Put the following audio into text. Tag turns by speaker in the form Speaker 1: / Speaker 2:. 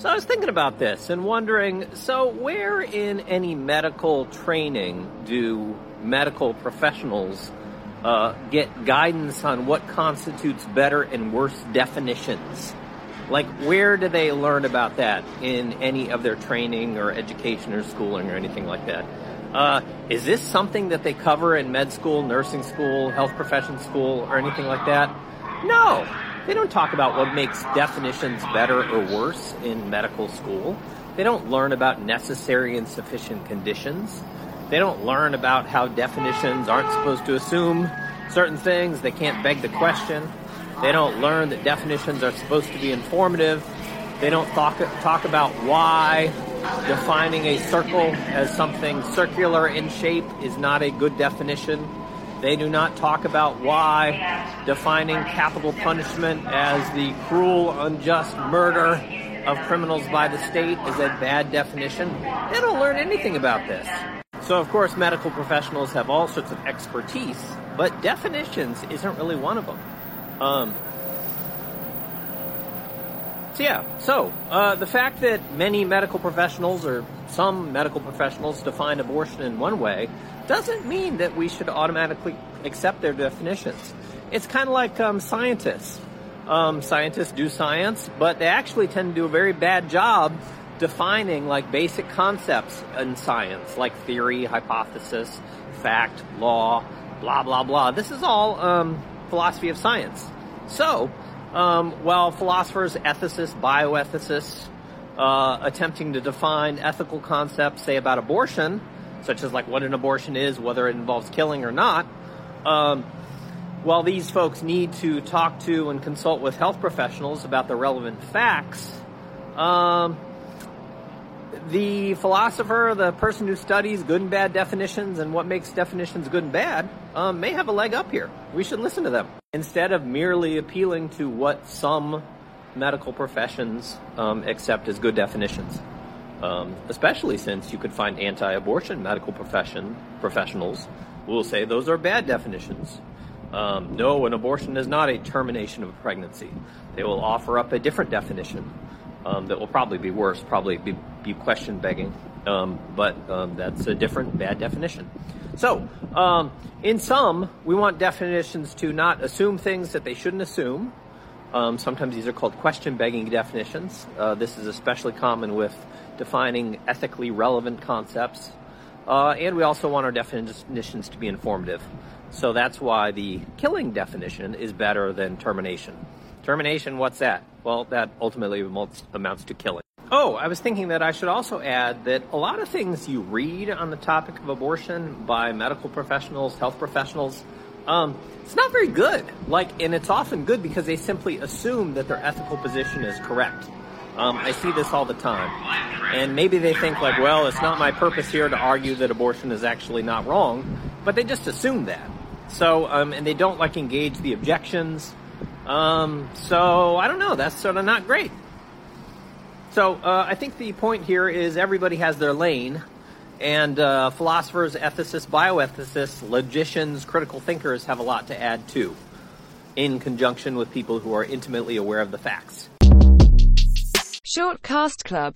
Speaker 1: So I was thinking about this and wondering so, where in any medical training do medical professionals uh, get guidance on what constitutes better and worse definitions? Like, where do they learn about that in any of their training or education or schooling or anything like that? Uh, is this something that they cover in med school, nursing school, health profession school, or anything like that? No. They don't talk about what makes definitions better or worse in medical school. They don't learn about necessary and sufficient conditions. They don't learn about how definitions aren't supposed to assume certain things. They can't beg the question. They don't learn that definitions are supposed to be informative. They don't talk, talk about why defining a circle as something circular in shape is not a good definition. They do not talk about why defining capital punishment as the cruel, unjust murder of criminals by the state is a bad definition. They don't learn anything about this. So, of course, medical professionals have all sorts of expertise, but definitions isn't really one of them. Um, so, yeah, so uh, the fact that many medical professionals or some medical professionals define abortion in one way doesn't mean that we should automatically accept their definitions. It's kind of like um, scientists. Um, scientists do science, but they actually tend to do a very bad job defining like basic concepts in science, like theory, hypothesis, fact, law, blah blah blah. This is all um, philosophy of science. So, um, while philosophers, ethicists, bioethicists, uh, attempting to define ethical concepts, say about abortion, such as like what an abortion is, whether it involves killing or not. Um, while these folks need to talk to and consult with health professionals about the relevant facts, um, the philosopher, the person who studies good and bad definitions and what makes definitions good and bad, um, may have a leg up here. We should listen to them instead of merely appealing to what some medical professions um, accept as good definitions. Um, especially since you could find anti-abortion medical profession professionals who will say those are bad definitions. Um, no, an abortion is not a termination of a pregnancy. They will offer up a different definition um, that will probably be worse, probably be, be question begging, um, but um, that's a different bad definition. So, um, in sum, we want definitions to not assume things that they shouldn't assume. Um, sometimes these are called question begging definitions. Uh, this is especially common with defining ethically relevant concepts. Uh, and we also want our definitions to be informative. So that's why the killing definition is better than termination. Termination, what's that? Well, that ultimately amounts to killing. Oh, I was thinking that I should also add that a lot of things you read on the topic of abortion by medical professionals, health professionals, um, it's not very good. Like, and it's often good because they simply assume that their ethical position is correct. Um, I see this all the time. And maybe they think like, well, it's not my purpose here to argue that abortion is actually not wrong, but they just assume that. So, um, and they don't like engage the objections. Um, so I don't know. That's sort of not great. So uh, I think the point here is everybody has their lane, and uh, philosophers, ethicists, bioethicists, logicians, critical thinkers have a lot to add too, in conjunction with people who are intimately aware of the facts.
Speaker 2: Shortcast Club